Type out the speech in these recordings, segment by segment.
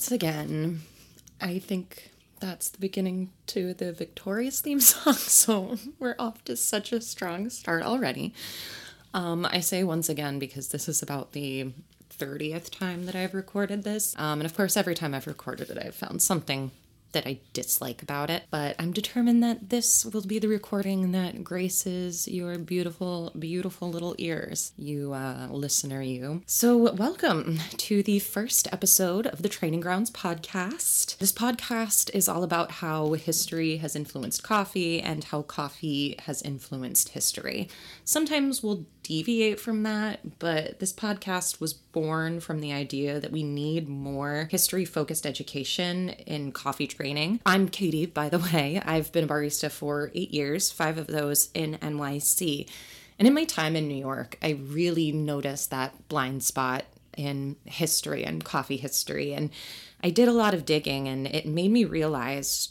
once again, I think that's the beginning to the Victorious theme song. So we're off to such a strong start already. Um, I say once again because this is about the 30th time that I've recorded this. Um, and of course, every time I've recorded it, I've found something that I dislike about it, but I'm determined that this will be the recording that graces your beautiful, beautiful little ears, you uh, listener, you. So, welcome to the first episode of the Training Grounds podcast. This podcast is all about how history has influenced coffee and how coffee has influenced history. Sometimes we'll deviate from that, but this podcast was born from the idea that we need more history focused education in coffee training. I'm Katie, by the way. I've been a barista for eight years, five of those in NYC. And in my time in New York, I really noticed that blind spot in history and coffee history. And I did a lot of digging, and it made me realize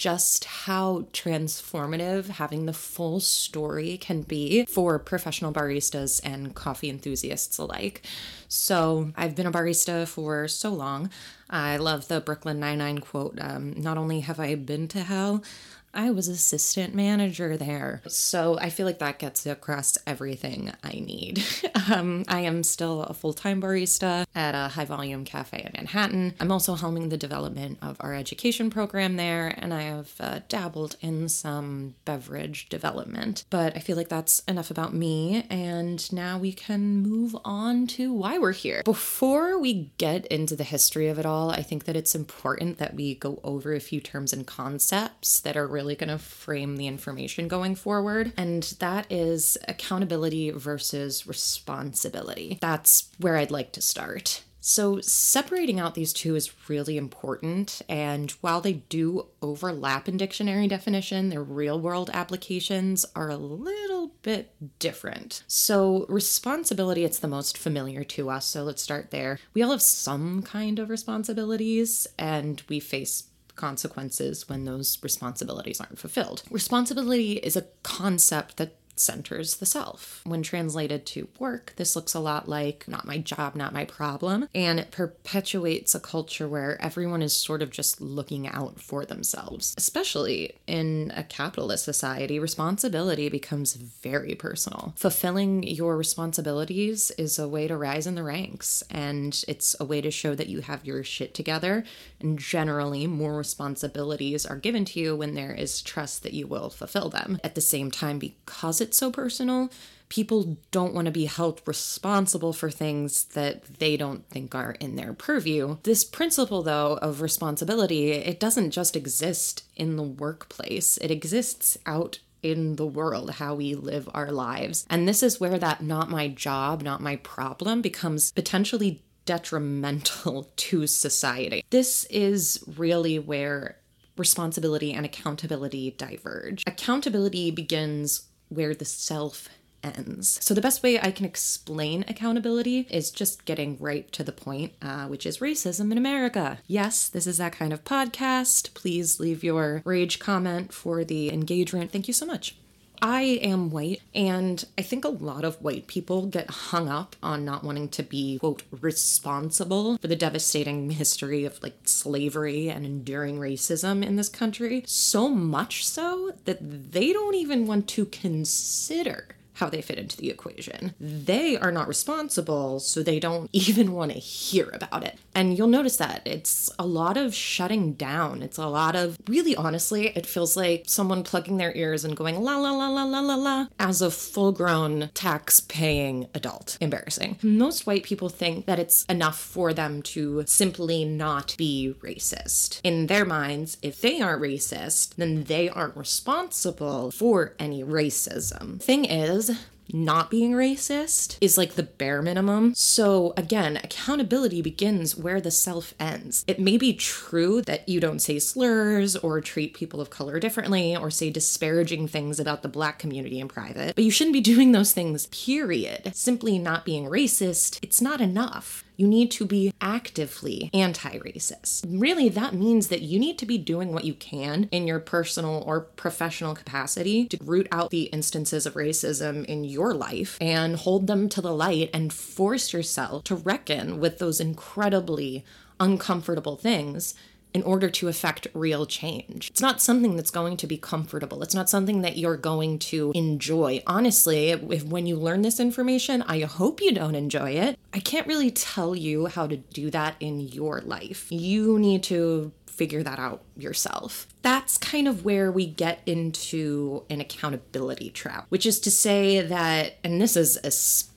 just how transformative having the full story can be for professional baristas and coffee enthusiasts alike. So, I've been a barista for so long. I love the Brooklyn Nine-Nine quote um, Not only have I been to hell, I was assistant manager there. So I feel like that gets across everything I need. um, I am still a full time barista at a high volume cafe in Manhattan. I'm also helming the development of our education program there, and I have uh, dabbled in some beverage development. But I feel like that's enough about me, and now we can move on to why we're here. Before we get into the history of it all, I think that it's important that we go over a few terms and concepts that are really going to frame the information going forward. And that is accountability versus responsibility. That's where I'd like to start. So, separating out these two is really important. And while they do overlap in dictionary definition, their real world applications are a little bit different. So, responsibility, it's the most familiar to us. So, let's start there. We all have some kind of responsibilities, and we face consequences when those responsibilities aren't fulfilled. Responsibility is a concept that centers the self. When translated to work, this looks a lot like not my job, not my problem. And it perpetuates a culture where everyone is sort of just looking out for themselves. Especially in a capitalist society, responsibility becomes very personal. Fulfilling your responsibilities is a way to rise in the ranks, and it's a way to show that you have your shit together. And generally, more responsibilities are given to you when there is trust that you will fulfill them. At the same time, because it it's so personal, people don't want to be held responsible for things that they don't think are in their purview. This principle though of responsibility, it doesn't just exist in the workplace. It exists out in the world, how we live our lives. And this is where that not my job, not my problem becomes potentially detrimental to society. This is really where responsibility and accountability diverge. Accountability begins where the self ends. So, the best way I can explain accountability is just getting right to the point, uh, which is racism in America. Yes, this is that kind of podcast. Please leave your rage comment for the engagement. Thank you so much. I am white, and I think a lot of white people get hung up on not wanting to be, quote, responsible for the devastating history of like slavery and enduring racism in this country. So much so that they don't even want to consider how they fit into the equation. They are not responsible, so they don't even want to hear about it. And you'll notice that it's a lot of shutting down. It's a lot of, really honestly, it feels like someone plugging their ears and going la la la la la la la as a full grown tax paying adult. Embarrassing. Most white people think that it's enough for them to simply not be racist. In their minds, if they aren't racist, then they aren't responsible for any racism. Thing is, not being racist is like the bare minimum. So, again, accountability begins where the self ends. It may be true that you don't say slurs or treat people of color differently or say disparaging things about the black community in private, but you shouldn't be doing those things, period. Simply not being racist, it's not enough you need to be actively anti racist. Really, that means that you need to be doing what you can in your personal or professional capacity to root out the instances of racism in your life and hold them to the light and force yourself to reckon with those incredibly uncomfortable things in order to affect real change. It's not something that's going to be comfortable. It's not something that you're going to enjoy. Honestly, if when you learn this information, I hope you don't enjoy it. I can't really tell you how to do that in your life. You need to figure that out yourself. That's kind of where we get into an accountability trap, which is to say that, and this is especially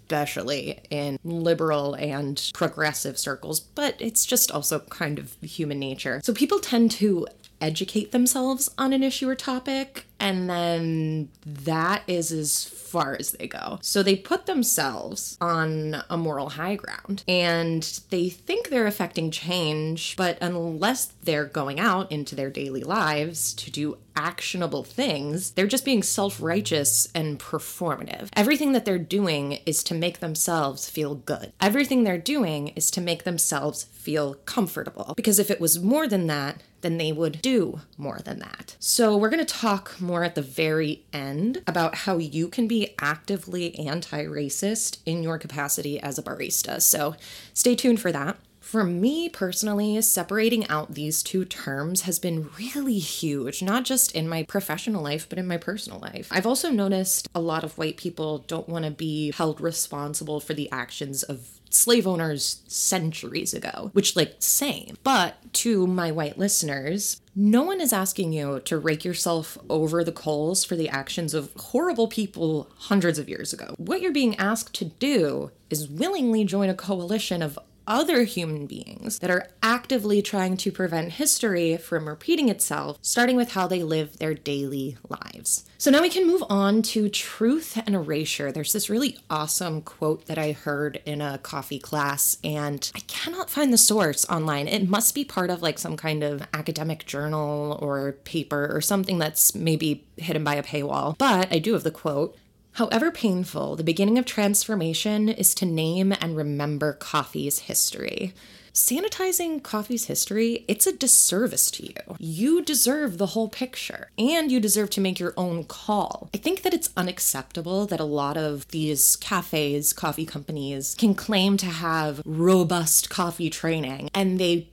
in liberal and progressive circles, but it's just also kind of human nature. So people tend to educate themselves on an issue or topic, and then that is as far as they go. So they put themselves on a moral high ground and they think they're affecting change, but unless they're going out into their daily lives to do actionable things, they're just being self righteous and performative. Everything that they're doing is to make themselves feel good. Everything they're doing is to make themselves feel comfortable. Because if it was more than that, then they would do more than that. So, we're going to talk more at the very end about how you can be actively anti racist in your capacity as a barista. So, stay tuned for that. For me personally, separating out these two terms has been really huge, not just in my professional life, but in my personal life. I've also noticed a lot of white people don't want to be held responsible for the actions of slave owners centuries ago, which, like, same. But to my white listeners, no one is asking you to rake yourself over the coals for the actions of horrible people hundreds of years ago. What you're being asked to do is willingly join a coalition of other human beings that are actively trying to prevent history from repeating itself, starting with how they live their daily lives. So now we can move on to truth and erasure. There's this really awesome quote that I heard in a coffee class, and I cannot find the source online. It must be part of like some kind of academic journal or paper or something that's maybe hidden by a paywall. But I do have the quote However painful, the beginning of transformation is to name and remember coffee's history. Sanitizing coffee's history, it's a disservice to you. You deserve the whole picture, and you deserve to make your own call. I think that it's unacceptable that a lot of these cafes, coffee companies, can claim to have robust coffee training, and they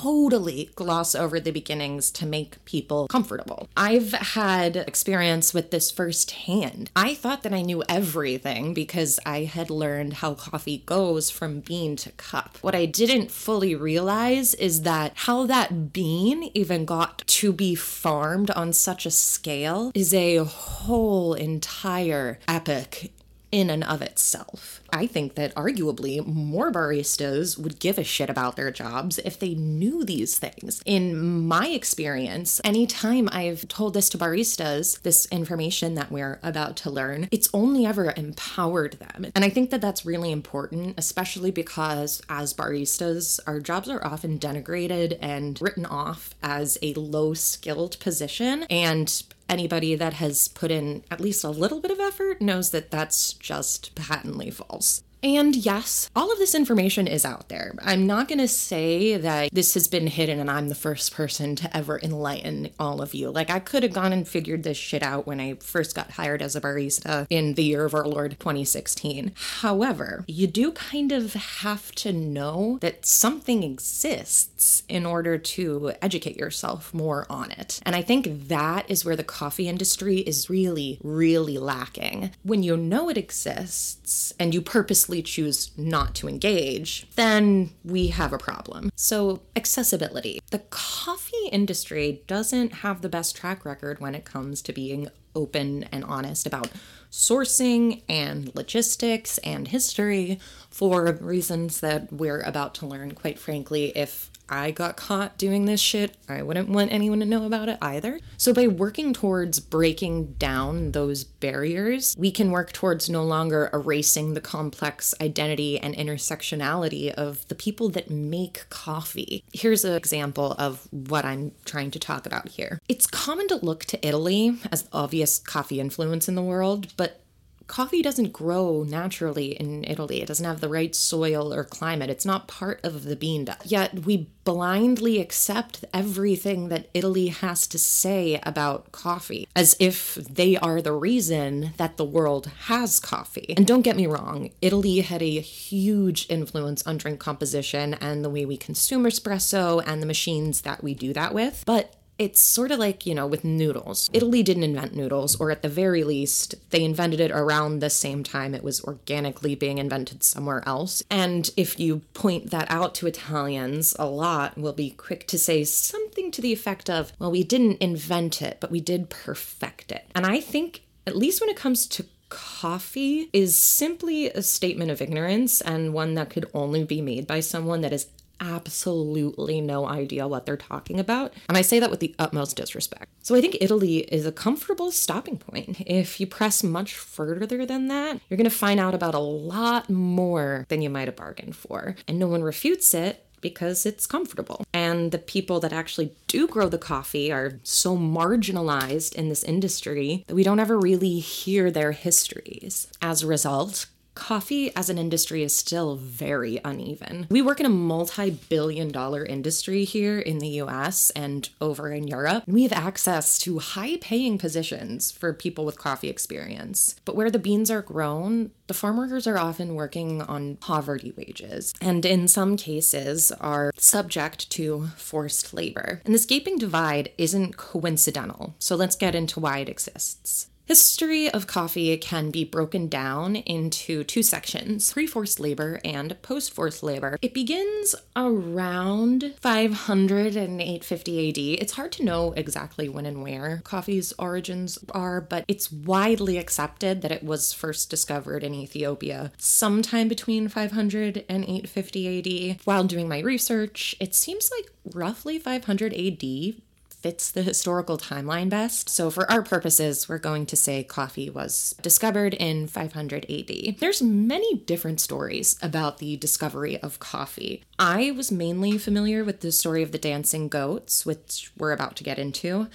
totally gloss over the beginnings to make people comfortable. I've had experience with this firsthand. I thought that I knew everything because I had learned how coffee goes from bean to cup. What I didn't fully realize is that how that bean even got to be farmed on such a scale is a whole entire epic in and of itself. I think that arguably more baristas would give a shit about their jobs if they knew these things. In my experience, anytime I've told this to baristas, this information that we're about to learn, it's only ever empowered them. And I think that that's really important, especially because as baristas, our jobs are often denigrated and written off as a low skilled position. And anybody that has put in at least a little bit of effort knows that that's just patently false. And yes, all of this information is out there. I'm not going to say that this has been hidden and I'm the first person to ever enlighten all of you. Like, I could have gone and figured this shit out when I first got hired as a barista in the year of our Lord 2016. However, you do kind of have to know that something exists in order to educate yourself more on it. And I think that is where the coffee industry is really, really lacking. When you know it exists and you purposely choose not to engage, then we have a problem. So, accessibility. The coffee industry doesn't have the best track record when it comes to being open and honest about sourcing and logistics and history for reasons that we're about to learn, quite frankly, if I got caught doing this shit, I wouldn't want anyone to know about it either. So, by working towards breaking down those barriers, we can work towards no longer erasing the complex identity and intersectionality of the people that make coffee. Here's an example of what I'm trying to talk about here. It's common to look to Italy as the obvious coffee influence in the world, but coffee doesn't grow naturally in Italy. It doesn't have the right soil or climate. It's not part of the bean belt. Yet we blindly accept everything that Italy has to say about coffee as if they are the reason that the world has coffee. And don't get me wrong, Italy had a huge influence on drink composition and the way we consume espresso and the machines that we do that with. But it's sort of like, you know, with noodles. Italy didn't invent noodles, or at the very least, they invented it around the same time it was organically being invented somewhere else. And if you point that out to Italians, a lot will be quick to say something to the effect of, well, we didn't invent it, but we did perfect it. And I think, at least when it comes to coffee is simply a statement of ignorance and one that could only be made by someone that is absolutely no idea what they're talking about. And I say that with the utmost disrespect. So I think Italy is a comfortable stopping point. If you press much further than that, you're going to find out about a lot more than you might have bargained for. And no one refutes it because it's comfortable. And the people that actually do grow the coffee are so marginalized in this industry that we don't ever really hear their histories. As a result, coffee as an industry is still very uneven. We work in a multi billion dollar industry here in the US and over in Europe. We have access to high paying positions for people with coffee experience. But where the beans are grown, the farm workers are often working on poverty wages and in some cases are subject to forced labor. And this gaping divide isn't coincidental. So let's get into why it exists. History of coffee can be broken down into two sections pre forced labor and post forced labor. It begins around 500 and 850 AD. It's hard to know exactly when and where coffee's origins are, but it's widely accepted that it was first discovered in Ethiopia sometime between 500 and 850 AD. While doing my research, it seems like roughly 500 AD fits the historical timeline best. So, for our purposes, we're going to say coffee was discovered in 500 AD. There's many different stories about the discovery of coffee. I was mainly familiar with the story of the dancing goats, which we're about to get into.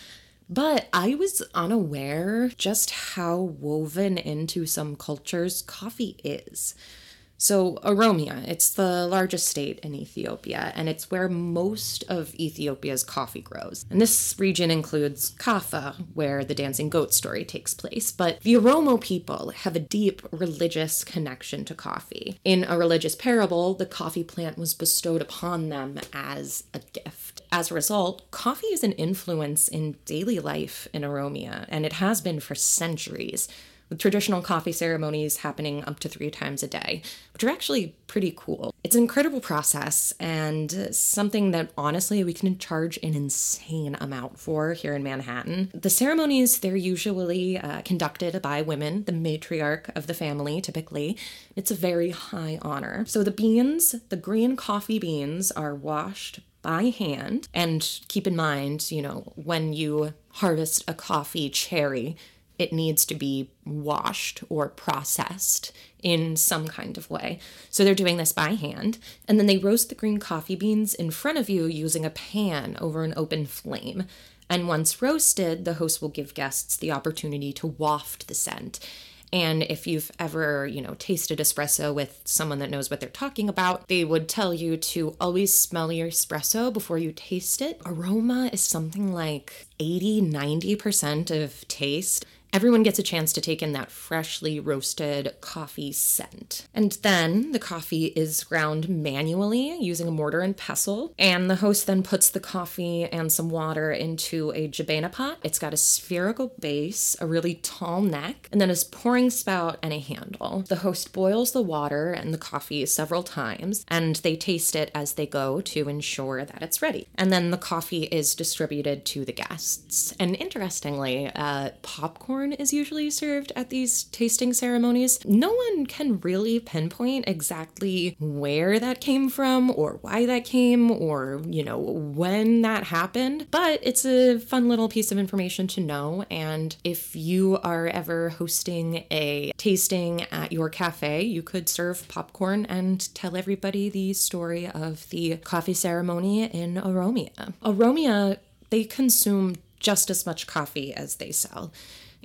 But I was unaware just how woven into some cultures coffee is. So, Oromia, it's the largest state in Ethiopia, and it's where most of Ethiopia's coffee grows. And this region includes Kaffa, where the dancing goat story takes place. But the Oromo people have a deep religious connection to coffee. In a religious parable, the coffee plant was bestowed upon them as a gift. As a result, coffee is an influence in daily life in Oromia, and it has been for centuries traditional coffee ceremonies happening up to three times a day, which are actually pretty cool. It's an incredible process and something that honestly we can charge an insane amount for here in Manhattan. The ceremonies, they're usually uh, conducted by women, the matriarch of the family typically. It's a very high honor. So the beans, the green coffee beans, are washed by hand. And keep in mind, you know, when you harvest a coffee cherry, it needs to be washed or processed in some kind of way. So they're doing this by hand. And then they roast the green coffee beans in front of you using a pan over an open flame. And once roasted, the host will give guests the opportunity to waft the scent. And if you've ever, you know, tasted espresso with someone that knows what they're talking about, they would tell you to always smell your espresso before you taste it. Aroma is something like 80, 90% of taste everyone gets a chance to take in that freshly roasted coffee scent. And then the coffee is ground manually using a mortar and pestle. And the host then puts the coffee and some water into a jabena pot. It's got a spherical base, a really tall neck, and then a pouring spout and a handle. The host boils the water and the coffee several times, and they taste it as they go to ensure that it's ready. And then the coffee is distributed to the guests. And interestingly, uh, popcorn corn is usually served at these tasting ceremonies. No one can really pinpoint exactly where that came from or why that came or, you know, when that happened, but it's a fun little piece of information to know. And if you are ever hosting a tasting at your cafe, you could serve popcorn and tell everybody the story of the coffee ceremony in Oromia. Oromia, they consume just as much coffee as they sell.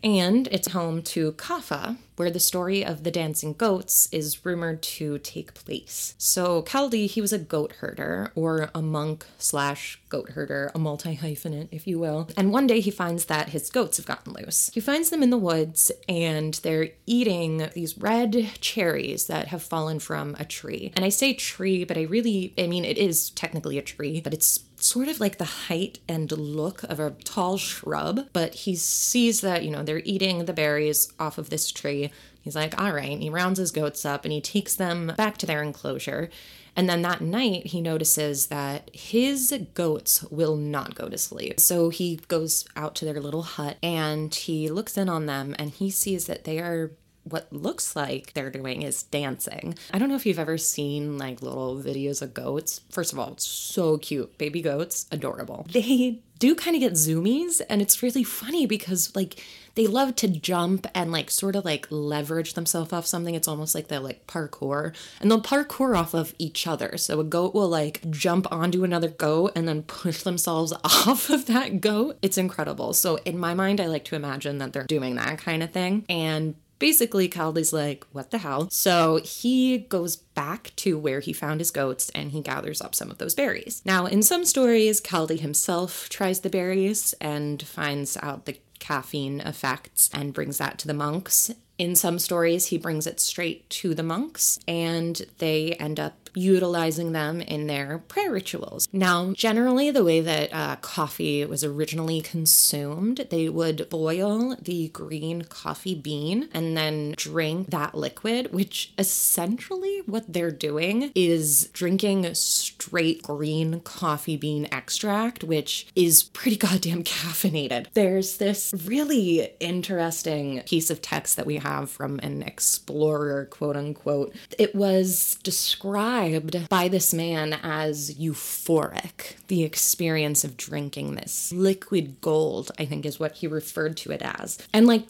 And it's home to Kaffa, where the story of the dancing goats is rumored to take place. So Kaldi, he was a goat herder, or a monk slash goat herder, a multi hyphenate, if you will. And one day he finds that his goats have gotten loose. He finds them in the woods and they're eating these red cherries that have fallen from a tree. And I say tree, but I really, I mean, it is technically a tree, but it's sort of like the height and look of a tall shrub, but he sees that, you know, they're eating the berries off of this tree. He's like, all right. And he rounds his goats up and he takes them back to their enclosure. And then that night, he notices that his goats will not go to sleep. So he goes out to their little hut and he looks in on them and he sees that they are what looks like they're doing is dancing. I don't know if you've ever seen like little videos of goats. First of all, it's so cute. Baby goats, adorable. They do kind of get zoomies and it's really funny because like they love to jump and like sort of like leverage themselves off something. It's almost like they're like parkour and they'll parkour off of each other. So a goat will like jump onto another goat and then push themselves off of that goat. It's incredible. So in my mind, I like to imagine that they're doing that kind of thing. And basically Kaldi's like, what the hell? So he goes back to where he found his goats and he gathers up some of those berries. Now, in some stories, Kaldi himself tries the berries and finds out the caffeine effects and brings that to the monks. In some stories, he brings it straight to the monks and they end up utilizing them in their prayer rituals. Now, generally, the way that uh, coffee was originally consumed, they would boil the green coffee bean and then drink that liquid, which essentially what they're doing is drinking straight green coffee bean extract, which is pretty goddamn caffeinated. There's this really interesting piece of text that we have from an explorer, quote unquote. It was described described by this man as euphoric. The experience of drinking this liquid gold, I think, is what he referred to it as. And like,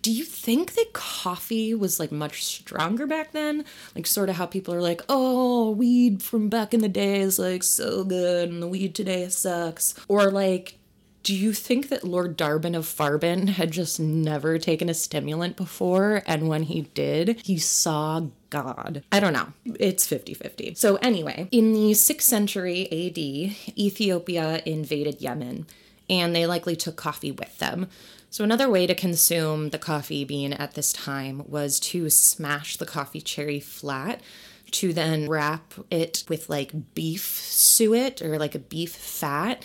do you think that coffee was like much stronger back then? Like, sort of how people are like, oh, weed from back in the day is like so good and the weed today sucks? Or like, do you think that Lord Darbin of Farbin had just never taken a stimulant before? And when he did, he saw God. I don't know. It's 50 50. So, anyway, in the 6th century AD, Ethiopia invaded Yemen, and they likely took coffee with them. So, another way to consume the coffee bean at this time was to smash the coffee cherry flat to then wrap it with like beef suet or like a beef fat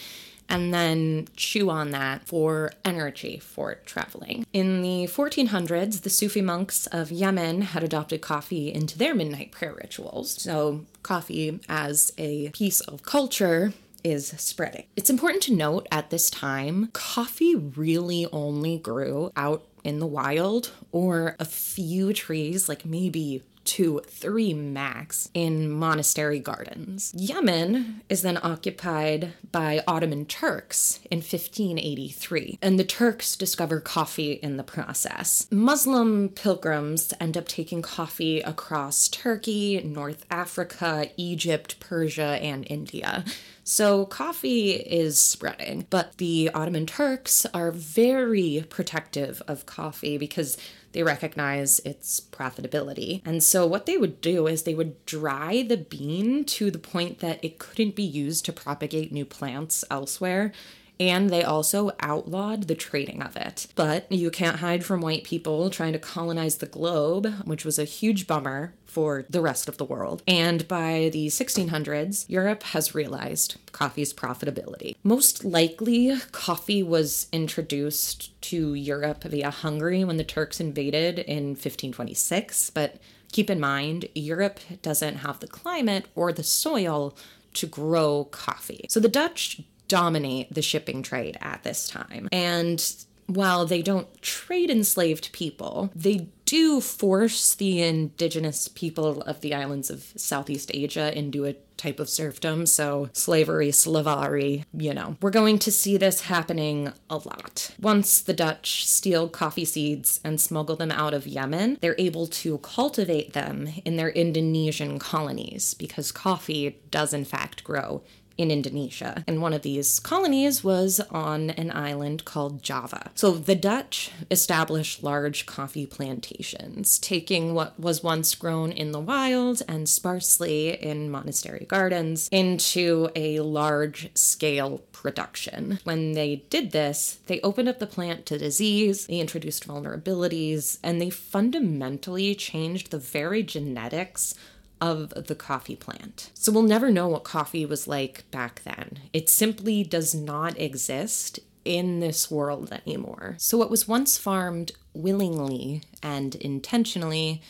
and then chew on that for energy for traveling. In the 1400s, the Sufi monks of Yemen had adopted coffee into their midnight prayer rituals. So, coffee as a piece of culture is spreading. It's important to note at this time, coffee really only grew out in the wild or a few trees, like maybe to three max in monastery gardens. Yemen is then occupied by Ottoman Turks in 1583, and the Turks discover coffee in the process. Muslim pilgrims end up taking coffee across Turkey, North Africa, Egypt, Persia, and India. So coffee is spreading, but the Ottoman Turks are very protective of coffee because they recognize its profitability. And so, what they would do is they would dry the bean to the point that it couldn't be used to propagate new plants elsewhere and they also outlawed the trading of it. But you can't hide from white people trying to colonize the globe, which was a huge bummer for the rest of the world. And by the 1600s, Europe has realized coffee's profitability. Most likely, coffee was introduced to Europe via Hungary when the Turks invaded in 1526, but keep in mind, Europe doesn't have the climate or the soil to grow coffee. So the Dutch dominate the shipping trade at this time. And while they don't trade enslaved people, they do force the indigenous people of the islands of Southeast Asia into a type of serfdom. So, slavery, slavery, you know. We're going to see this happening a lot. Once the Dutch steal coffee seeds and smuggle them out of Yemen, they're able to cultivate them in their Indonesian colonies because coffee does, in fact, grow in Indonesia. And one of these colonies was on an island called Java. So the Dutch established large coffee plantations, taking what was once grown in the wild and sparsely in monastery gardens into a large scale production. When they did this, they opened up the plant to disease, they introduced vulnerabilities, and they fundamentally changed the very genetics of the coffee plant. So we'll never know what coffee was like back then. It simply does not exist in this world anymore. So what was once farmed willingly and intentionally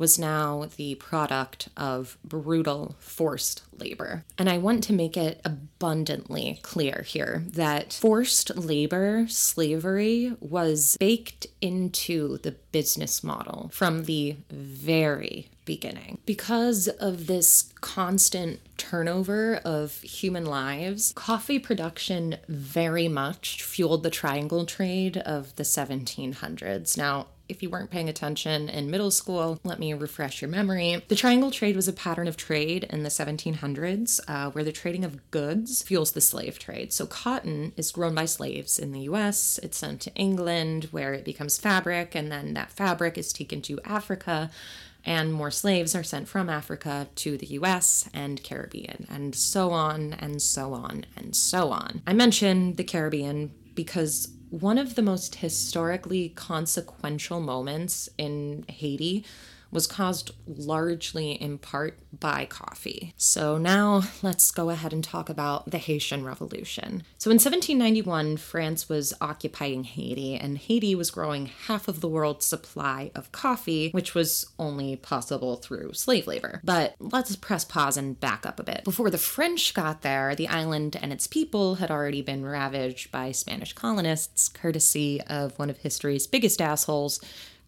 was now the product of brutal forced labor. And I want to make it abundantly clear here that forced labor, slavery, was baked into the business model from the very beginning. Because of this constant turnover of human lives, coffee production very much fueled the triangle trade of the 1700s. Now, if you weren't paying attention in middle school, let me refresh your memory. The triangle trade was a pattern of trade in the 1700s uh, where the trading of goods fuels the slave trade. So, cotton is grown by slaves in the US, it's sent to England where it becomes fabric, and then that fabric is taken to Africa and more slaves are sent from Africa to the US and Caribbean, and so on and so on and so on. I mention the Caribbean because one of the most historically consequential moments in Haiti was caused largely in part by coffee. So now let's go ahead and talk about the Haitian Revolution. So in 1791, France was occupying Haiti, and Haiti was growing half of the world's supply of coffee, which was only possible through slave labor. But let's press pause and back up a bit. Before the French got there, the island and its people had already been ravaged by Spanish colonists, courtesy of one of history's biggest assholes,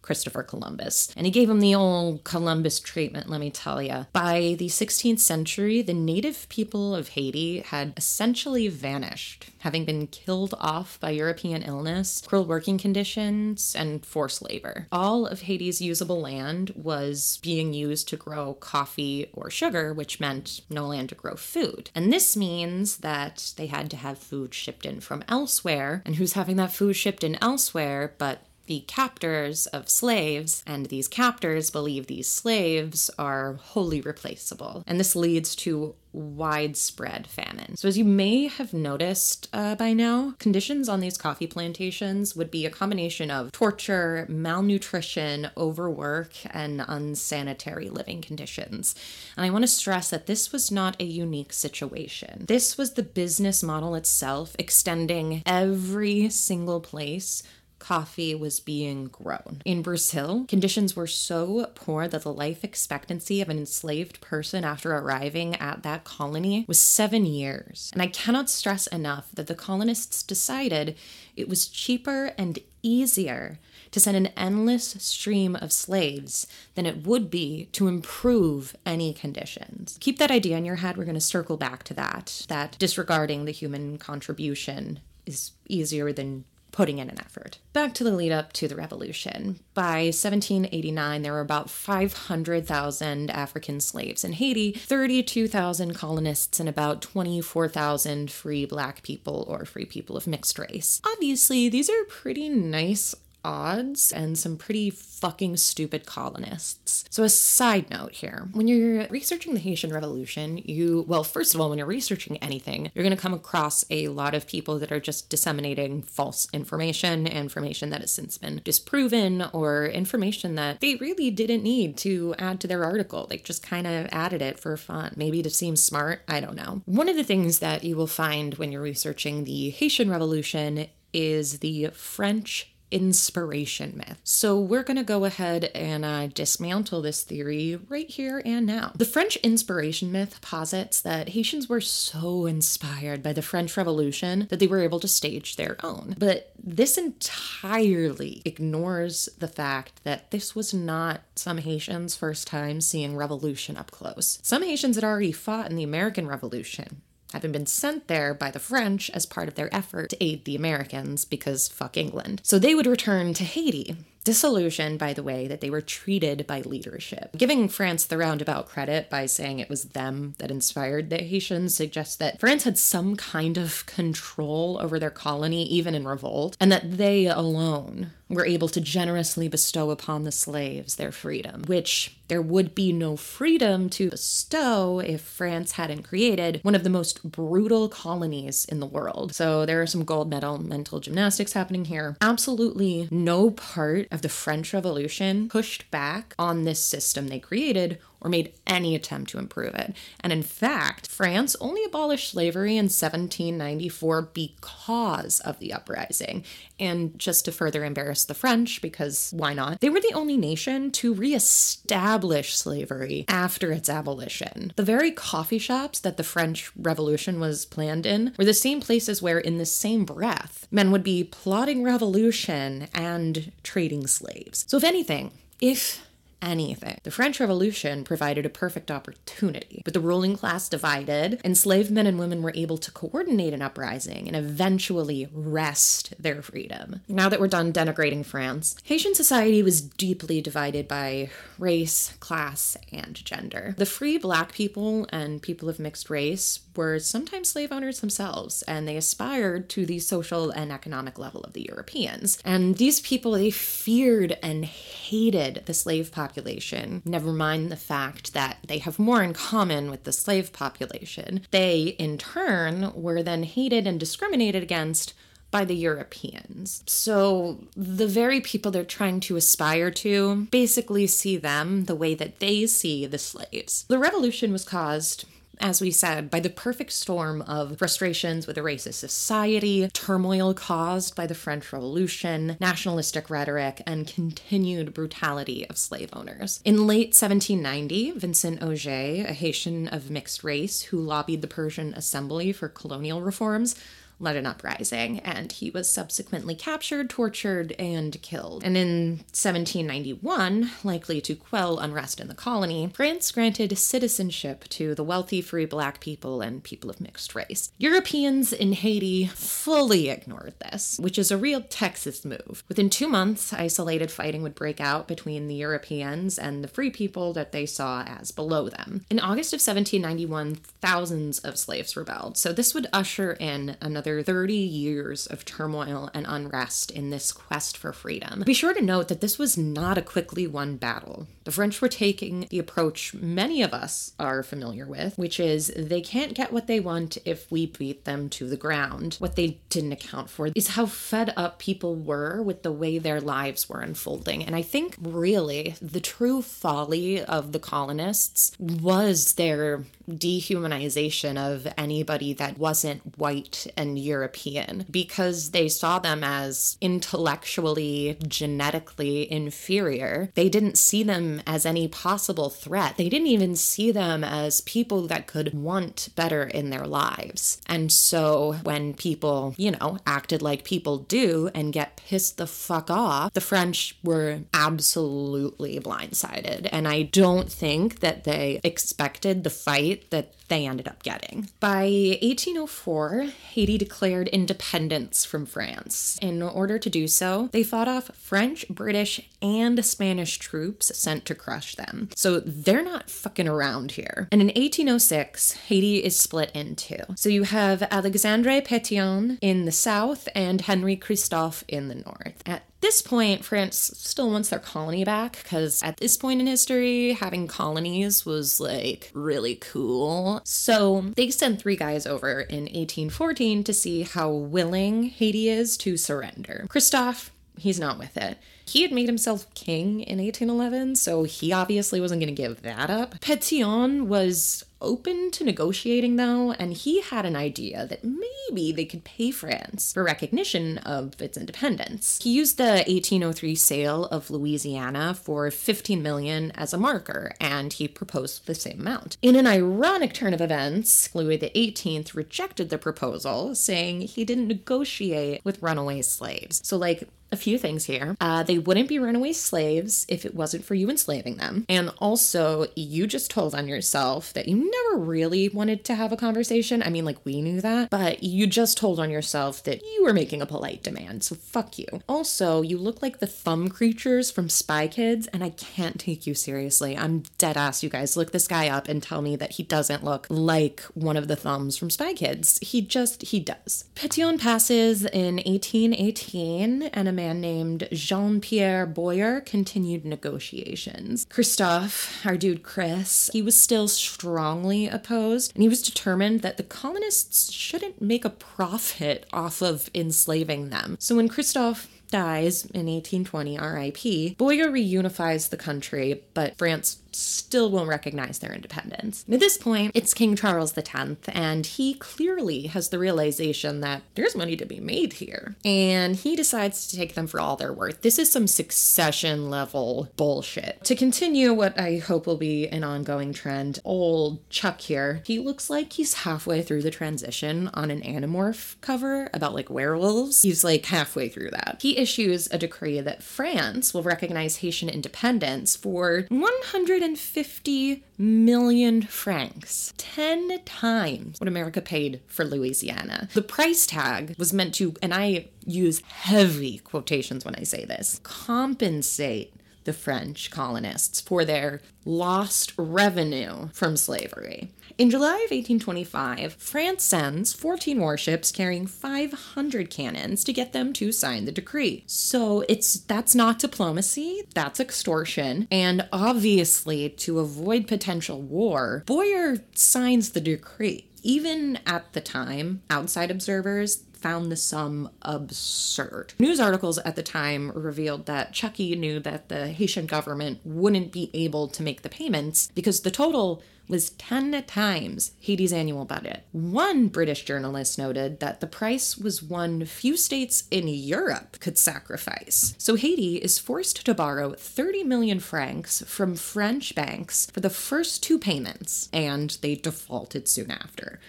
Christopher Columbus. And he gave him the old Columbus treatment, let me tell you. By the 16th century, the native people of Haiti had essentially vanished, having been killed off by European illness, cruel working conditions, and forced labor. All of Haiti's usable land was being used to grow coffee or sugar, which meant no land to grow food. And this means that they had to have food shipped in from elsewhere. And who's having that food shipped in elsewhere but the captors of slaves, and these captors believe these slaves are wholly replaceable. And this leads to widespread famine. So, as you may have noticed uh, by now, conditions on these coffee plantations would be a combination of torture, malnutrition, overwork, and unsanitary living conditions. And I want to stress that this was not a unique situation. This was the business model itself extending every single place coffee was being grown. In Brazil, conditions were so poor that the life expectancy of an enslaved person after arriving at that colony was seven years. And I cannot stress enough that the colonists decided it was cheaper and easier to send an endless stream of slaves than it would be to improve any conditions. Keep that idea in your head. We're going to circle back to that, that disregarding the human contribution is easier than putting in an effort. Back to the lead up to the revolution. By 1789, there were about 500,000 African slaves in Haiti, 32,000 colonists, and about 24,000 free black people or free people of mixed race. Obviously, these are pretty nice odds and some pretty fucking stupid colonists. So, a side note here when you're researching the Haitian Revolution, you, well, first of all, when you're researching anything, you're going to come across a lot of people that are just disseminating false information, information that has since been disproven, or information that they really didn't need to add to their article. They just kind of added it for fun, maybe to seem smart. I don't know. One of the things that you will find when you're researching the Haitian Revolution is the French inspiration myth. So we're going to go ahead and uh, dismantle this theory right here and now. The French inspiration myth posits that Haitians were so inspired by the French Revolution that they were able to stage their own. But this entirely ignores the fact that this was not some Haitians' first time seeing revolution up close. Some Haitians had already fought in the American Revolution having been sent there by the French as part of their effort to aid the Americans because fuck England. So they would return to Haiti Disillusioned by the way that they were treated by leadership. Giving France the roundabout credit by saying it was them that inspired the Haitians suggests that France had some kind of control over their colony, even in revolt, and that they alone were able to generously bestow upon the slaves their freedom, which there would be no freedom to bestow if France hadn't created one of the most brutal colonies in the world. So there are some gold medal mental gymnastics happening here. Absolutely no part of the French Revolution pushed back on this system they created or made any attempt to improve it. And in fact, France only abolished slavery in 1794 because of the uprising. And just to further embarrass the French, because why not? They were the only nation to reestablish slavery after its abolition. The very coffee shops that the French Revolution was planned in were the same places where, in the same breath, men would be plotting revolution and trading slaves. So, if anything, if anything. The French Revolution provided a perfect opportunity, but the ruling class divided, enslaved men and women were able to coordinate an uprising and eventually wrest their freedom. Now that we're done denigrating France, Haitian society was deeply divided by race, class, and gender. The free black people and people of mixed race were sometimes slave owners themselves, and they aspired to the social and economic level of the Europeans. And these people, they feared and hated the slave population never mind the fact that they have more in common with the slave population. They, in turn, were then hated and discriminated against by the Europeans. So the very people they're trying to aspire to basically see them the way that they see the slaves. The revolution was caused as we said, by the perfect storm of frustrations with a racist society, turmoil caused by the French Revolution, nationalistic rhetoric, and continued brutality of slave owners. In late 1790, Vincent Ogé, a Haitian of mixed race who lobbied the Parisian Assembly for colonial reforms, led an uprising, and he was subsequently captured, tortured, and killed. And in 1791, likely to quell unrest in the colony, France granted citizenship to the wealthy free black people and people of mixed race. Europeans in Haiti fully ignored this, which is a real Texas move. Within two months, isolated fighting would break out between the Europeans and the free people that they saw as below them. In August of 1791, thousands of slaves rebelled, so this would usher in another another 30 years of turmoil and unrest in this quest for freedom. Be sure to note that this was not a quickly won battle. The French were taking the approach many of us are familiar with, which is they can't get what they want if we beat them to the ground. What they didn't account for is how fed up people were with the way their lives were unfolding. And I think really the true folly of the colonists was their dehumanization of anybody that wasn't white and European because they saw them as intellectually, genetically inferior. They didn't see them as any possible threat. They didn't even see them as people that could want better in their lives. And so when people, you know, acted like people do and get pissed the fuck off, the French were absolutely blindsided. And I don't think that they expected the fight that they ended up getting. By 1804, Haiti declared independence from France. In order to do so, they fought off French, British, and Spanish troops sent to crush them. So they're not fucking around here. And in 1806, Haiti is split in two. So you have Alexandre Pétion in the south and Henri Christophe in the north. At this point, France still wants their colony back because at this point in history, having colonies was like really cool. So they send three guys over in 1814 to see how willing Haiti is to surrender. Christophe, he's not with it. He had made himself king in 1811, so he obviously wasn't going to give that up. Pétion was open to negotiating, though, and he had an idea that maybe they could pay France for recognition of its independence. He used the 1803 sale of Louisiana for 15 million as a marker, and he proposed the same amount. In an ironic turn of events, Louis XVIII rejected the proposal, saying he didn't negotiate with runaway slaves. So, like, a few things here. Uh, they wouldn't be runaway slaves if it wasn't for you enslaving them. And also, you just told on yourself that you never really wanted to have a conversation. I mean, like, we knew that, but you just told on yourself that you were making a polite demand. So fuck you. Also, you look like the thumb creatures from Spy Kids, and I can't take you seriously. I'm dead ass, you guys. Look this guy up and tell me that he doesn't look like one of the thumbs from Spy Kids. He just, he does. Pétion passes in 1818, and a man named Jean Pierre Boyer continued negotiations. Christophe, our dude Chris, he was still strongly opposed, and he was determined that the colonists shouldn't make a profit off of enslaving them. So when Christophe dies in 1820, RIP, Boyer reunifies the country, but France still won't recognize their independence. At this point, it's King Charles X, and he clearly has the realization that there's money to be made here. And he decides to take them for all they're worth. This is some succession level bullshit. To continue what I hope will be an ongoing trend, old Chuck here, he looks like he's halfway through the transition on an Animorph cover about like werewolves. He's like halfway through that. He issues a decree that France will recognize Haitian independence for 100 150 million francs, 10 times what America paid for Louisiana. The price tag was meant to, and I use heavy quotations when I say this, compensate the French colonists for their lost revenue from slavery. In July of 1825, France sends 14 warships carrying 500 cannons to get them to sign the decree. So it's that's not diplomacy, that's extortion, and obviously to avoid potential war, Boyer signs the decree. Even at the time, outside observers found the sum absurd. News articles at the time revealed that Chucky knew that the Haitian government wouldn't be able to make the payments because the total was 10 times Haiti's annual budget. One British journalist noted that the price was one few states in Europe could sacrifice. So Haiti is forced to borrow 30 million francs from French banks for the first two payments, and they defaulted soon after.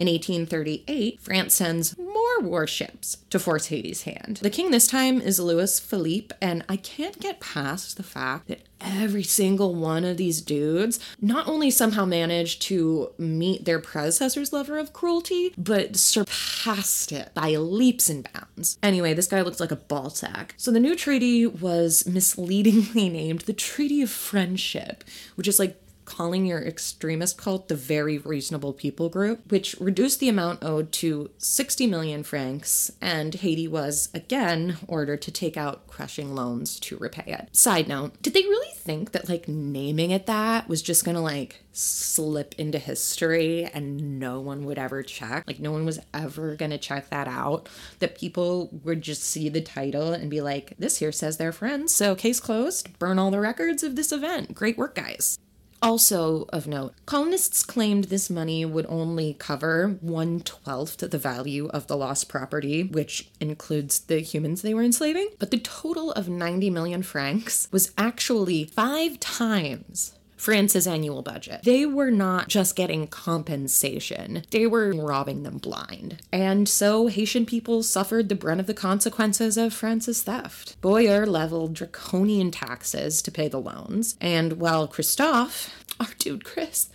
In 1838, France sends more warships to force Haiti's hand. The king this time is Louis Philippe, and I can't get past the fact that every single one of these dudes not only somehow managed to meet their predecessor's level of cruelty, but surpassed it by leaps and bounds. Anyway, this guy looks like a ball sack. So the new treaty was misleadingly named the Treaty of Friendship, which is like calling your extremist cult the Very Reasonable People group, which reduced the amount owed to 60 million francs, and Haiti was again ordered to take out crushing loans to repay it. Side note, did they really think that like naming it that was just gonna like slip into history and no one would ever check? Like, no one was ever gonna check that out. That people would just see the title and be like, this here says they're friends, so case closed, burn all the records of this event. Great work, guys. Also of note, colonists claimed this money would only cover one twelfth the value of the lost property, which includes the humans they were enslaving. But the total of 90 million francs was actually five times France's annual budget. They were not just getting compensation, they were robbing them blind. And so Haitian people suffered the brunt of the consequences of France's theft. Boyer leveled draconian taxes to pay the loans, and while Christophe, our dude Chris,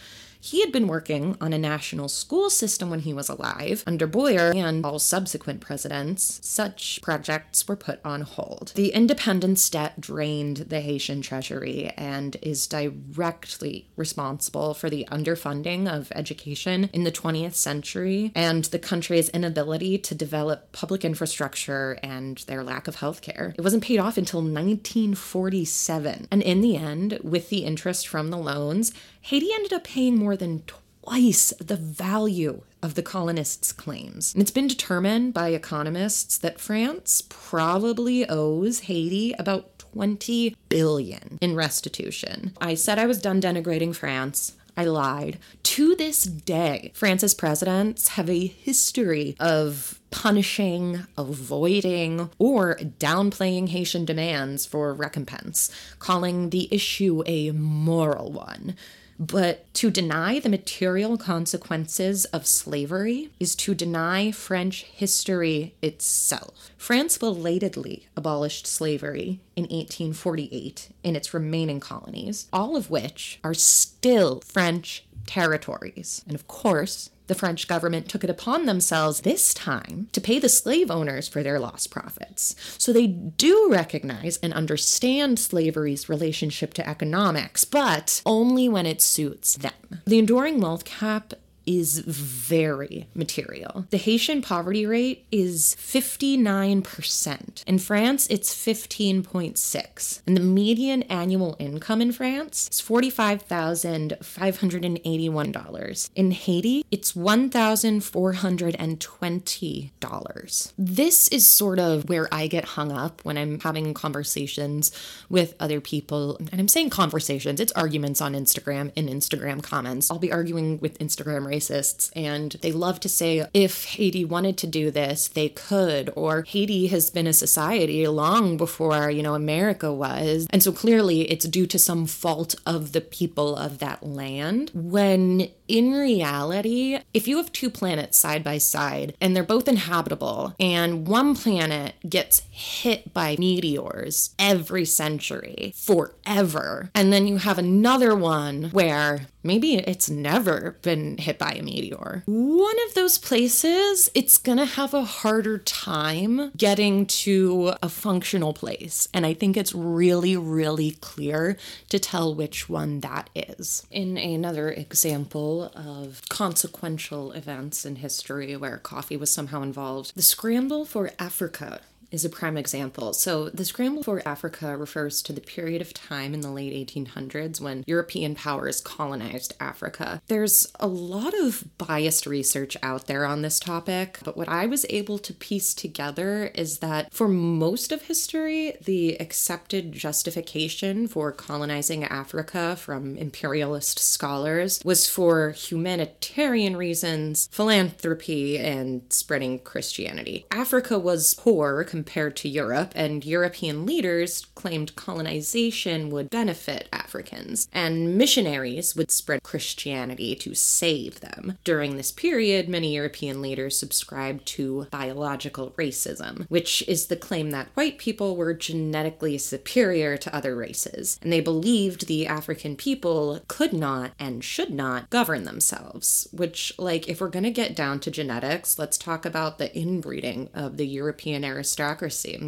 he had been working on a national school system when he was alive. Under Boyer and all subsequent presidents, such projects were put on hold. The independence debt drained the Haitian treasury and is directly responsible for the underfunding of education in the 20th century and the country's inability to develop public infrastructure and their lack of healthcare. It wasn't paid off until 1947. And in the end, with the interest from the loans, Haiti ended up paying more than twice the value of the colonists' claims. And it's been determined by economists that France probably owes Haiti about 20 billion in restitution. I said I was done denigrating France. I lied. To this day, France's presidents have a history of punishing, avoiding, or downplaying Haitian demands for recompense, calling the issue a moral one. But to deny the material consequences of slavery is to deny French history itself. France belatedly abolished slavery in 1848 in its remaining colonies, all of which are still French territories. And of course, the French government took it upon themselves this time to pay the slave owners for their lost profits. So they do recognize and understand slavery's relationship to economics, but only when it suits them. The enduring wealth cap is very material. The Haitian poverty rate is 59%. In France, it's 15.6. And the median annual income in France is $45,581. In Haiti, it's $1,420. This is sort of where I get hung up when I'm having conversations with other people. And I'm saying conversations, it's arguments on Instagram in Instagram comments. I'll be arguing with Instagram racists, and they love to say if Haiti wanted to do this, they could, or Haiti has been a society long before, you know, America was. And so clearly it's due to some fault of the people of that land. When in reality, if you have two planets side by side and they're both inhabitable, and one planet gets hit by meteors every century forever, and then you have another one where maybe it's never been hit by a meteor. One of those places, it's gonna have a harder time getting to a functional place. And I think it's really, really clear to tell which one that is. In another example of consequential events in history where coffee was somehow involved, the scramble for Africa is a prime example. So, the scramble for Africa refers to the period of time in the late 1800s when European powers colonized Africa. There's a lot of biased research out there on this topic, but what I was able to piece together is that for most of history, the accepted justification for colonizing Africa from imperialist scholars was for humanitarian reasons, philanthropy, and spreading Christianity. Africa was poor compared to Europe, and European leaders claimed colonization would benefit Africans, and missionaries would spread Christianity to save them. During this period, many European leaders subscribed to biological racism, which is the claim that white people were genetically superior to other races, and they believed the African people could not and should not govern themselves. Which, like, if we're gonna get down to genetics, let's talk about the inbreeding of the European aristocracy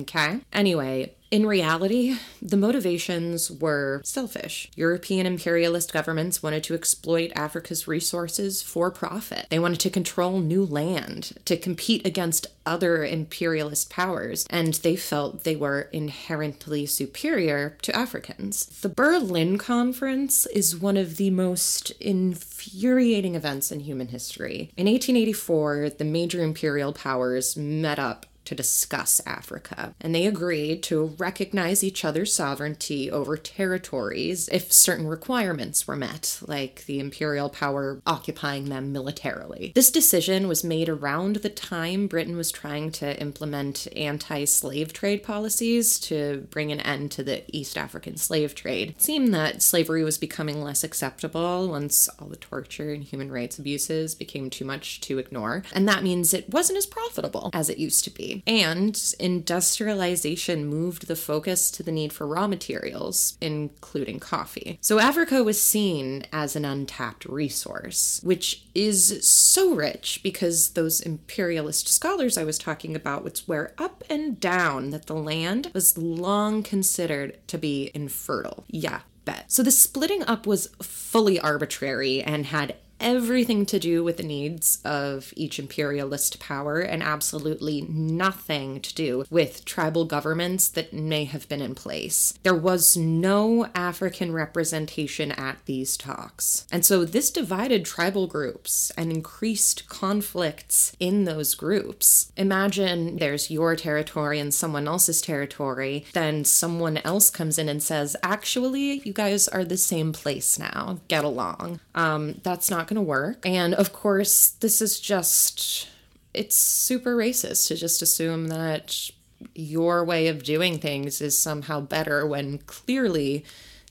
okay? Anyway, in reality, the motivations were selfish. European imperialist governments wanted to exploit Africa's resources for profit. They wanted to control new land, to compete against other imperialist powers, and they felt they were inherently superior to Africans. The Berlin Conference is one of the most infuriating events in human history. In 1884, the major imperial powers met up to discuss Africa, and they agreed to recognize each other's sovereignty over territories if certain requirements were met, like the imperial power occupying them militarily. This decision was made around the time Britain was trying to implement anti slave trade policies to bring an end to the East African slave trade. It seemed that slavery was becoming less acceptable once all the torture and human rights abuses became too much to ignore, and that means it wasn't as profitable as it used to be. And industrialization moved the focus to the need for raw materials, including coffee. So Africa was seen as an untapped resource, which is so rich because those imperialist scholars I was talking about would swear up and down that the land was long considered to be infertile. Yeah, bet. So the splitting up was fully arbitrary and had everything to do with the needs of each imperialist power and absolutely nothing to do with tribal governments that may have been in place. There was no African representation at these talks. And so this divided tribal groups and increased conflicts in those groups. Imagine there's your territory and someone else's territory, then someone else comes in and says, actually, you guys are the same place now, get along. Um, that's not going to work. And of course, this is just, it's super racist to just assume that your way of doing things is somehow better when clearly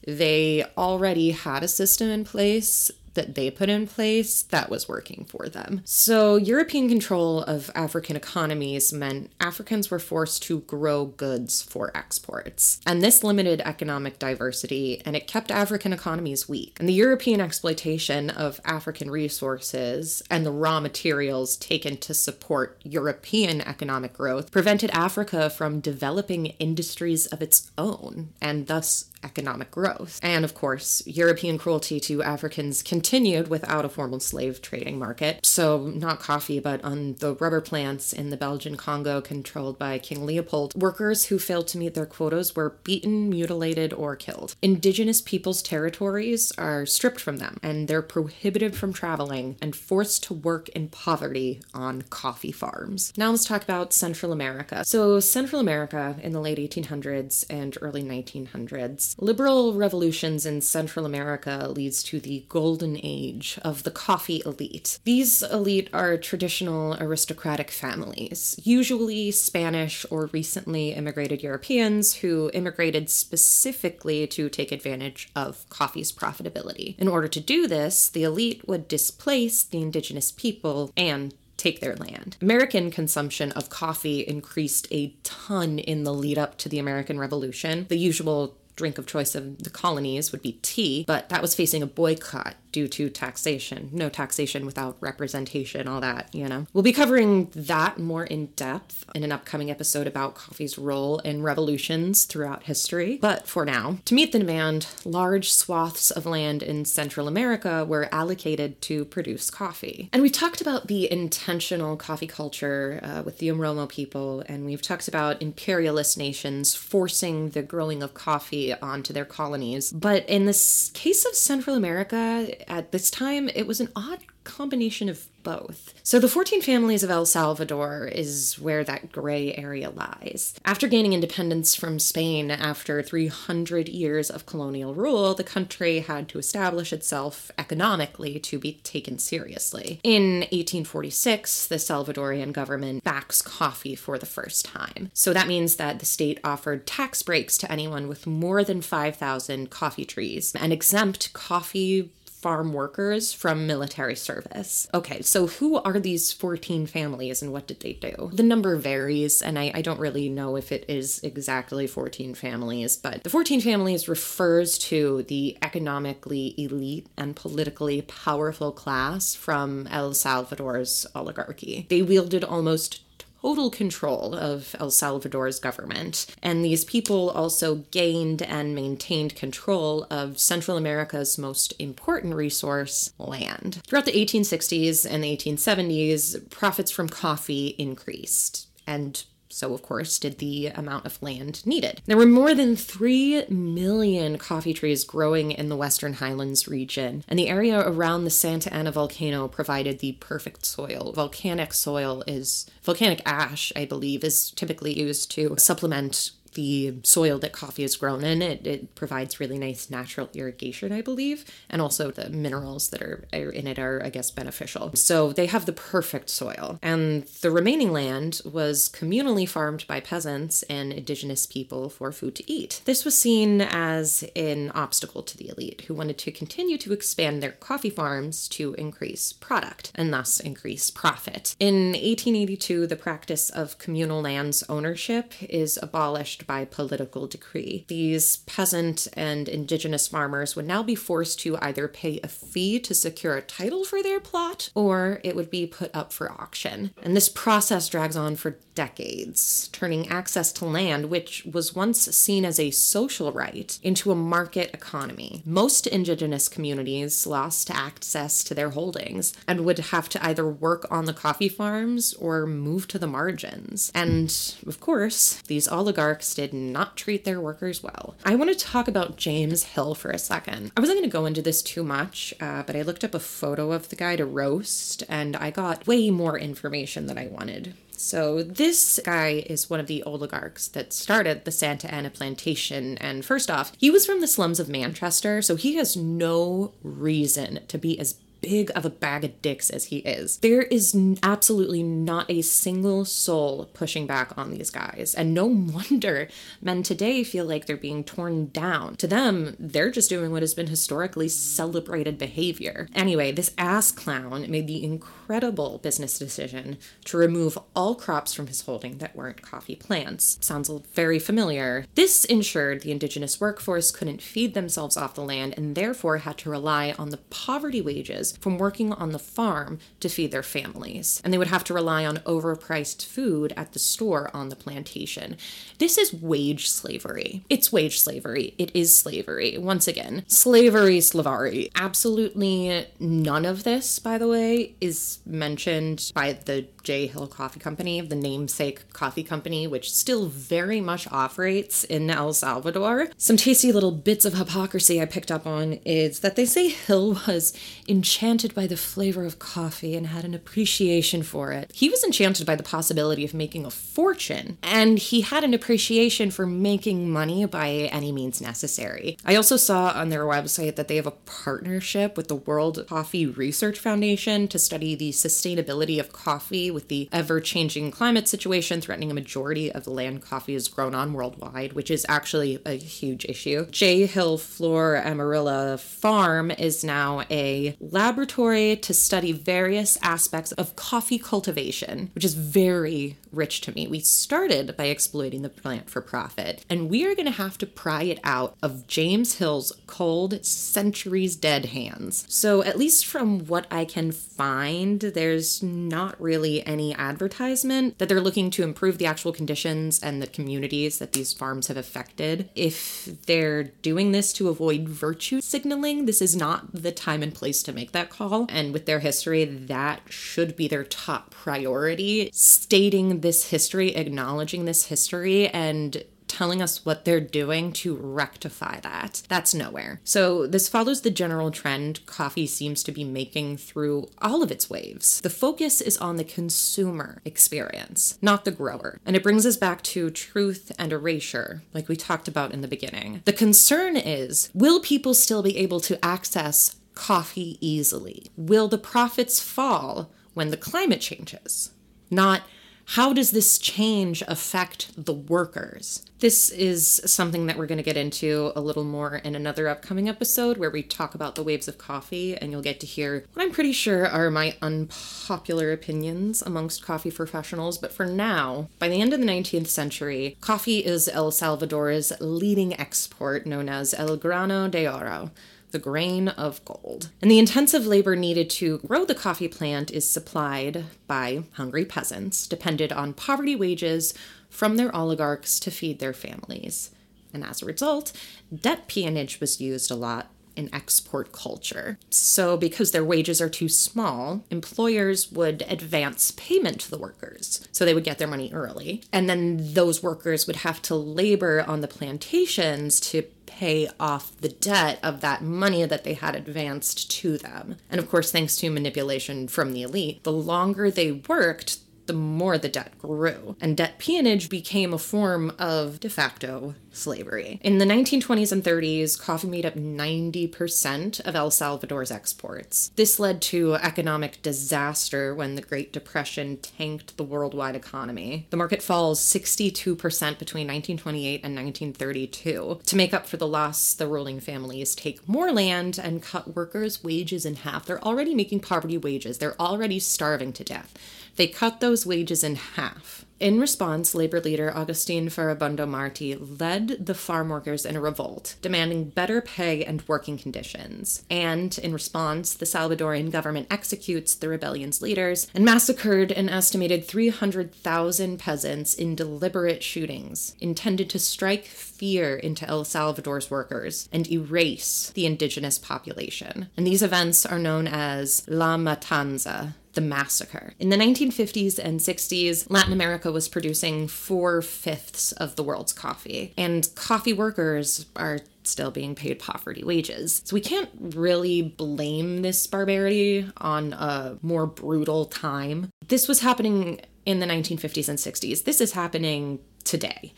They already had a system in place that they put in place that was working for them. So, European control of African economies meant Africans were forced to grow goods for exports. And this limited economic diversity and it kept African economies weak. And the European exploitation of African resources and the raw materials taken to support European economic growth prevented Africa from developing industries of its own and thus economic growth. And of course, European cruelty to Africans continued without a formal slave trading market. So, not coffee, but on the rubber plants in the Belgian Congo controlled by King Leopold, workers who failed to meet their quotas were beaten, mutilated, or killed. Indigenous peoples' territories are stripped from them, and they're prohibited from traveling and forced to work in poverty on coffee farms. Now, let's talk about Central America. So, Central America in the late 1800s and early 1900s Liberal revolutions in Central America leads to the golden age of the coffee elite. These elite are traditional aristocratic families, usually Spanish or recently immigrated Europeans who immigrated specifically to take advantage of coffee's profitability. In order to do this, the elite would displace the indigenous people and take their land. American consumption of coffee increased a ton in the lead up to the American Revolution. The usual drink of choice of the colonies would be tea, but that was facing a boycott due to taxation. No taxation without representation, all that, you know. We'll be covering that more in depth in an upcoming episode about coffee's role in revolutions throughout history. But for now, to meet the demand, large swaths of land in Central America were allocated to produce coffee. And we've talked about the intentional coffee culture uh, with the Oromo people, and we've talked about imperialist nations forcing the growing of coffee onto their colonies. But in this case of Central America, at this time, it was an odd combination of both. So the 14 families of El Salvador is where that gray area lies. After gaining independence from Spain after 300 years of colonial rule, the country had to establish itself economically to be taken seriously. In 1846, the Salvadorian government backs coffee for the first time. So that means that the state offered tax breaks to anyone with more than 5,000 coffee trees and exempt coffee farm workers from military service. Okay, so who are these 14 families and what did they do? The number varies, and I, I don't really know if it is exactly 14 families, but the 14 families refers to the economically elite and politically powerful class from El Salvador's oligarchy. They wielded almost total control of El Salvador's government. And these people also gained and maintained control of Central America's most important resource, land. Throughout the 1860s and the 1870s, profits from coffee increased. And so, of course, did the amount of land needed. There were more than 3 million coffee trees growing in the Western Highlands region, and the area around the Santa Ana volcano provided the perfect soil. Volcanic soil is, volcanic ash, I believe, is typically used to supplement the soil that coffee is grown in. It, it provides really nice natural irrigation, I believe, and also the minerals that are, are in it are, I guess, beneficial. So they have the perfect soil. And the remaining land was communally farmed by peasants and indigenous people for food to eat. This was seen as an obstacle to the elite who wanted to continue to expand their coffee farms to increase product and thus increase profit. In 1882, the practice of communal lands ownership is abolished by political decree. These peasant and indigenous farmers would now be forced to either pay a fee to secure a title for their plot or it would be put up for auction. And this process drags on for decades, turning access to land, which was once seen as a social right, into a market economy. Most indigenous communities lost access to their holdings and would have to either work on the coffee farms or move to the margins. And of course, these oligarchs did not treat their workers well. I want to talk about James Hill for a second. I wasn't going to go into this too much, uh, but I looked up a photo of the guy to roast and I got way more information than I wanted. So, this guy is one of the oligarchs that started the Santa Ana plantation. And first off, he was from the slums of Manchester, so he has no reason to be as big of a bag of dicks as he is, there is absolutely not a single soul pushing back on these guys. And no wonder men today feel like they're being torn down. To them, they're just doing what has been historically celebrated behavior. Anyway, this ass clown made the incredible business decision to remove all crops from his holding that weren't coffee plants. Sounds very familiar. This ensured the indigenous workforce couldn't feed themselves off the land and therefore had to rely on the poverty wages from working on the farm to feed their families. And they would have to rely on overpriced food at the store on the plantation. This is wage slavery. It's wage slavery. It is slavery. Once again, slavery, slavari. Absolutely none of this, by the way, is mentioned by the J. Hill Coffee Company, the namesake coffee company, which still very much operates in El Salvador. Some tasty little bits of hypocrisy I picked up on is that they say Hill was enchanted by the flavor of coffee and had an appreciation for it. He was enchanted by the possibility of making a fortune, and he had an appreciation for making money by any means necessary. I also saw on their website that they have a partnership with the World Coffee Research Foundation to study the sustainability of coffee with the ever changing climate situation threatening a majority of the land coffee is grown on worldwide, which is actually a huge issue. J. Hill Flor Amarilla Farm is now a laboratory to study various aspects of coffee cultivation, which is very rich to me. We started by exploiting the plant for profit, and we are going to have to pry it out of James Hill's cold, centuries dead hands. So, at least from what I can find, there's not really any advertisement that they're looking to improve the actual conditions and the communities that these farms have affected. If they're doing this to avoid virtue signaling, this is not the time and place to make that call. And with their history, that should be their top priority. Stating this history, acknowledging this history, and telling us what they're doing to rectify that. That's nowhere. So, this follows the general trend coffee seems to be making through all of its waves. The focus is on the consumer experience, not the grower. And it brings us back to truth and erasure, like we talked about in the beginning. The concern is will people still be able to access coffee easily? Will the profits fall when the climate changes? Not how does this change affect the workers? This is something that we're going to get into a little more in another upcoming episode where we talk about the waves of coffee, and you'll get to hear what I'm pretty sure are my unpopular opinions amongst coffee professionals. But for now, by the end of the 19th century, coffee is El Salvador's leading export, known as El Grano de Oro the grain of gold. And the intensive labor needed to grow the coffee plant is supplied by hungry peasants, dependent on poverty wages from their oligarchs to feed their families. And as a result, debt peonage was used a lot in export culture. So, because their wages are too small, employers would advance payment to the workers. So, they would get their money early. And then those workers would have to labor on the plantations to pay off the debt of that money that they had advanced to them. And of course, thanks to manipulation from the elite, the longer they worked, the more the debt grew. And debt peonage became a form of de facto slavery. In the 1920s and 30s, coffee made up 90% of El Salvador's exports. This led to economic disaster when the Great Depression tanked the worldwide economy. The market falls 62% between 1928 and 1932. To make up for the loss, the ruling families take more land and cut workers' wages in half. They're already making poverty wages, they're already starving to death. They cut those wages in half. In response, labor leader Agustin Farabundo Marti led the farm workers in a revolt, demanding better pay and working conditions. And in response, the Salvadoran government executes the rebellion's leaders and massacred an estimated 300,000 peasants in deliberate shootings intended to strike fear into El Salvador's workers and erase the indigenous population. And these events are known as La Matanza, the massacre. In the 1950s and 60s, Latin America was producing four fifths of the world's coffee, and coffee workers are still being paid poverty wages. So we can't really blame this barbarity on a more brutal time. This was happening in the 1950s and 60s. This is happening today.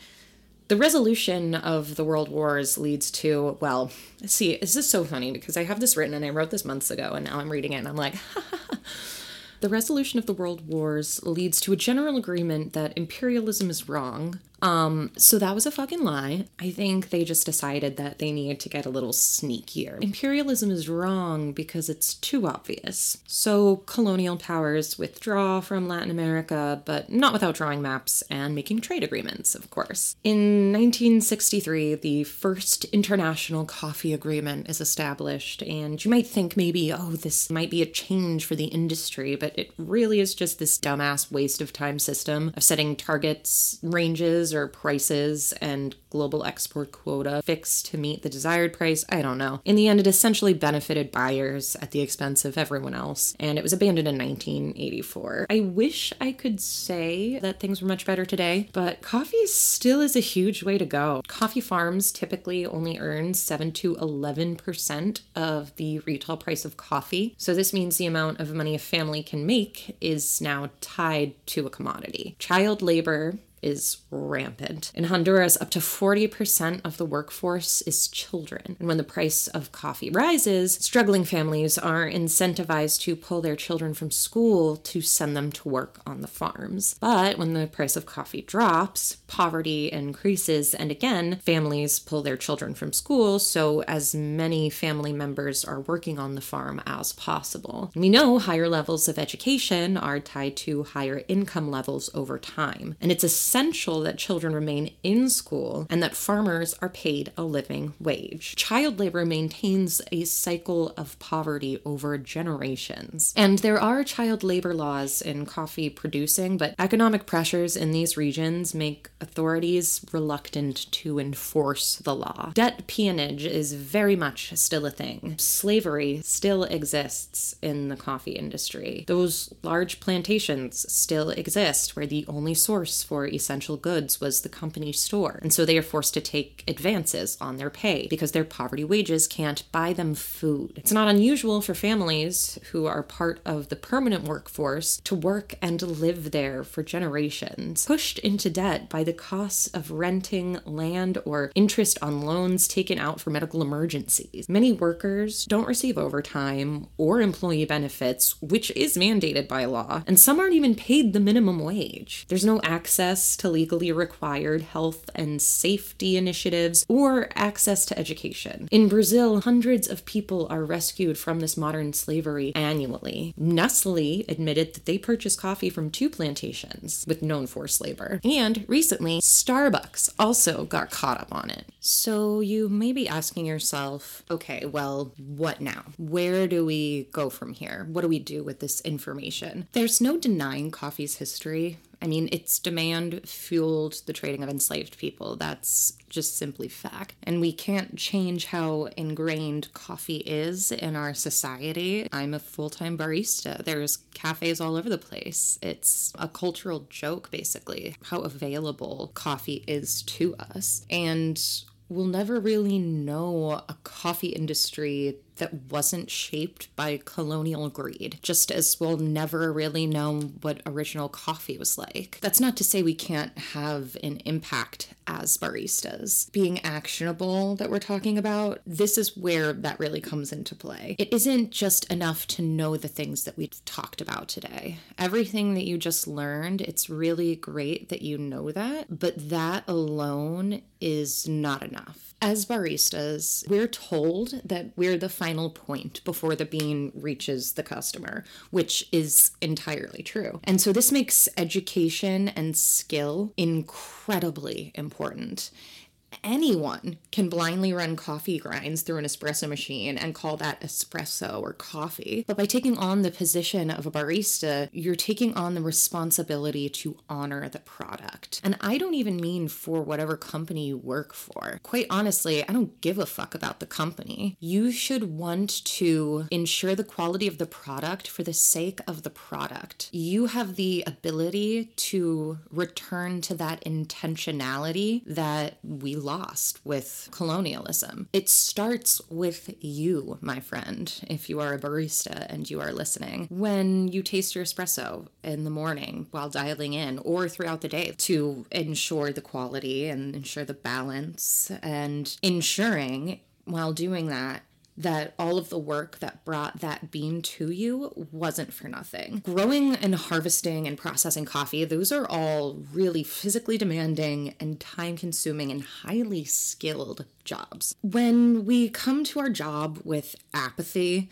The resolution of the world wars leads to, well, see, this is so funny because I have this written and I wrote this months ago and now I'm reading it and I'm like, The resolution of the world wars leads to a general agreement that imperialism is wrong, um, so that was a fucking lie. I think they just decided that they needed to get a little sneakier. Imperialism is wrong because it's too obvious. So colonial powers withdraw from Latin America, but not without drawing maps and making trade agreements, of course. In 1963, the first international coffee agreement is established, and you might think maybe, oh, this might be a change for the industry, but it really is just this dumbass waste of time system of setting targets, ranges, or prices and global export quota fixed to meet the desired price. I don't know. In the end, it essentially benefited buyers at the expense of everyone else, and it was abandoned in 1984. I wish I could say that things were much better today, but coffee still is a huge way to go. Coffee farms typically only earn 7 to 11% of the retail price of coffee. So this means the amount of money a family can make is now tied to a commodity. Child labor is rampant. In Honduras, up to 40% of the workforce is children. And when the price of coffee rises, struggling families are incentivized to pull their children from school to send them to work on the farms. But when the price of coffee drops, poverty increases, and again, families pull their children from school, so as many family members are working on the farm as possible. We know higher levels of education are tied to higher income levels over time, and it's a essential that children remain in school and that farmers are paid a living wage. Child labor maintains a cycle of poverty over generations. And there are child labor laws in coffee producing, but economic pressures in these regions make authorities reluctant to enforce the law. Debt peonage is very much still a thing. Slavery still exists in the coffee industry. Those large plantations still exist where the only source for essential goods was the company store. And so they are forced to take advances on their pay because their poverty wages can't buy them food. It's not unusual for families who are part of the permanent workforce to work and live there for generations, pushed into debt by the costs of renting land or interest on loans taken out for medical emergencies. Many workers don't receive overtime or employee benefits, which is mandated by law, and some aren't even paid the minimum wage. There's no access to legally required health and safety initiatives, or access to education. In Brazil, hundreds of people are rescued from this modern slavery annually. Nestle admitted that they purchased coffee from two plantations with known forced labor. And recently, Starbucks also got caught up on it. So you may be asking yourself, okay, well, what now? Where do we go from here? What do we do with this information? There's no denying coffee's history. I mean, its demand fueled the trading of enslaved people. That's just simply fact. And we can't change how ingrained coffee is in our society. I'm a full time barista. There's cafes all over the place. It's a cultural joke, basically, how available coffee is to us. And we'll never really know a coffee industry that wasn't shaped by colonial greed, just as we'll never really know what original coffee was like. That's not to say we can't have an impact as baristas. Being actionable that we're talking about, this is where that really comes into play. It isn't just enough to know the things that we've talked about today. Everything that you just learned, it's really great that you know that, but that alone is not enough. As baristas, we're told that we're the final point before the bean reaches the customer, which is entirely true. And so this makes education and skill incredibly important anyone can blindly run coffee grinds through an espresso machine and call that espresso or coffee. But by taking on the position of a barista, you're taking on the responsibility to honor the product. And I don't even mean for whatever company you work for. Quite honestly, I don't give a fuck about the company. You should want to ensure the quality of the product for the sake of the product. You have the ability to return to that intentionality that we lost with colonialism. It starts with you, my friend, if you are a barista and you are listening. When you taste your espresso in the morning while dialing in or throughout the day to ensure the quality and ensure the balance and ensuring while doing that that all of the work that brought that bean to you wasn't for nothing. Growing and harvesting and processing coffee, those are all really physically demanding and time consuming and highly skilled jobs. When we come to our job with apathy,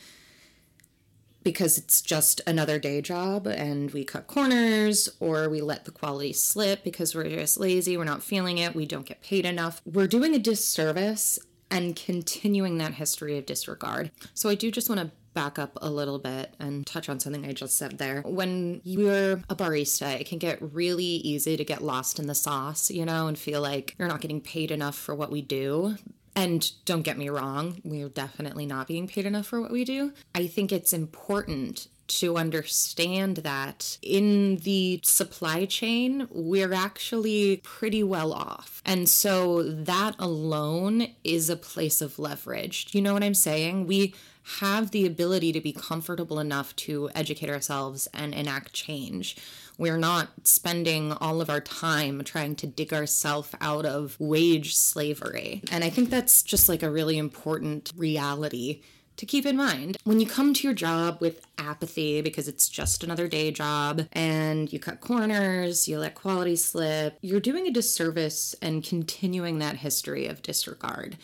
because it's just another day job and we cut corners or we let the quality slip because we're just lazy, we're not feeling it, we don't get paid enough. We're doing a disservice and continuing that history of disregard. So I do just want to back up a little bit and touch on something I just said there. When you're a barista, it can get really easy to get lost in the sauce, you know, and feel like you're not getting paid enough for what we do. And don't get me wrong, we're definitely not being paid enough for what we do. I think it's important to understand that in the supply chain, we're actually pretty well off. And so that alone is a place of leverage. You know what I'm saying? We have the ability to be comfortable enough to educate ourselves and enact change. We're not spending all of our time trying to dig ourselves out of wage slavery. And I think that's just like a really important reality to keep in mind. When you come to your job with apathy because it's just another day job and you cut corners, you let quality slip, you're doing a disservice and continuing that history of disregard.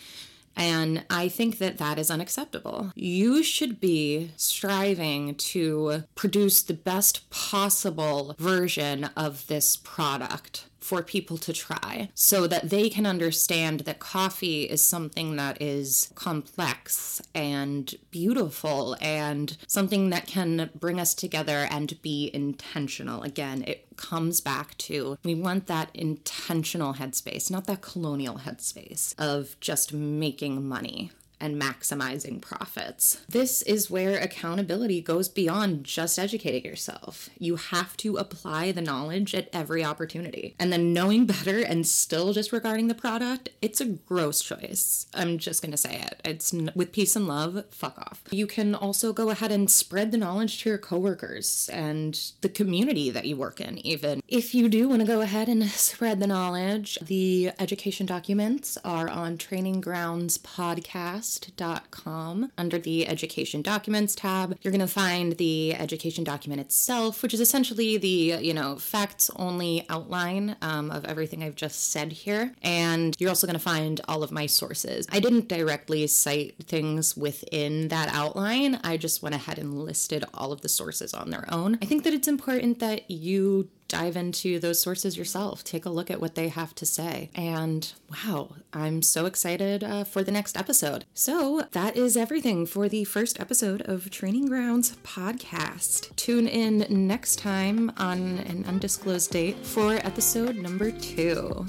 And I think that that is unacceptable. You should be striving to produce the best possible version of this product for people to try so that they can understand that coffee is something that is complex and beautiful and something that can bring us together and be intentional. Again, it comes back to we want that intentional headspace, not that colonial headspace of just making money and maximizing profits. This is where accountability goes beyond just educating yourself. You have to apply the knowledge at every opportunity. And then knowing better and still disregarding the product, it's a gross choice. I'm just going to say it. It's n- with peace and love, fuck off. You can also go ahead and spread the knowledge to your coworkers and the community that you work in, even. If you do want to go ahead and spread the knowledge, the education documents are on Training Grounds Podcast podcast.com under the education documents tab. You're going to find the education document itself, which is essentially the, you know, facts only outline um, of everything I've just said here. And you're also going to find all of my sources. I didn't directly cite things within that outline, I just went ahead and listed all of the sources on their own. I think that it's important that you dive into those sources yourself, take a look at what they have to say. And wow, I'm so excited uh, for the next episode. So that is everything for the first episode of Training Grounds Podcast. Tune in next time on an undisclosed date for episode number two.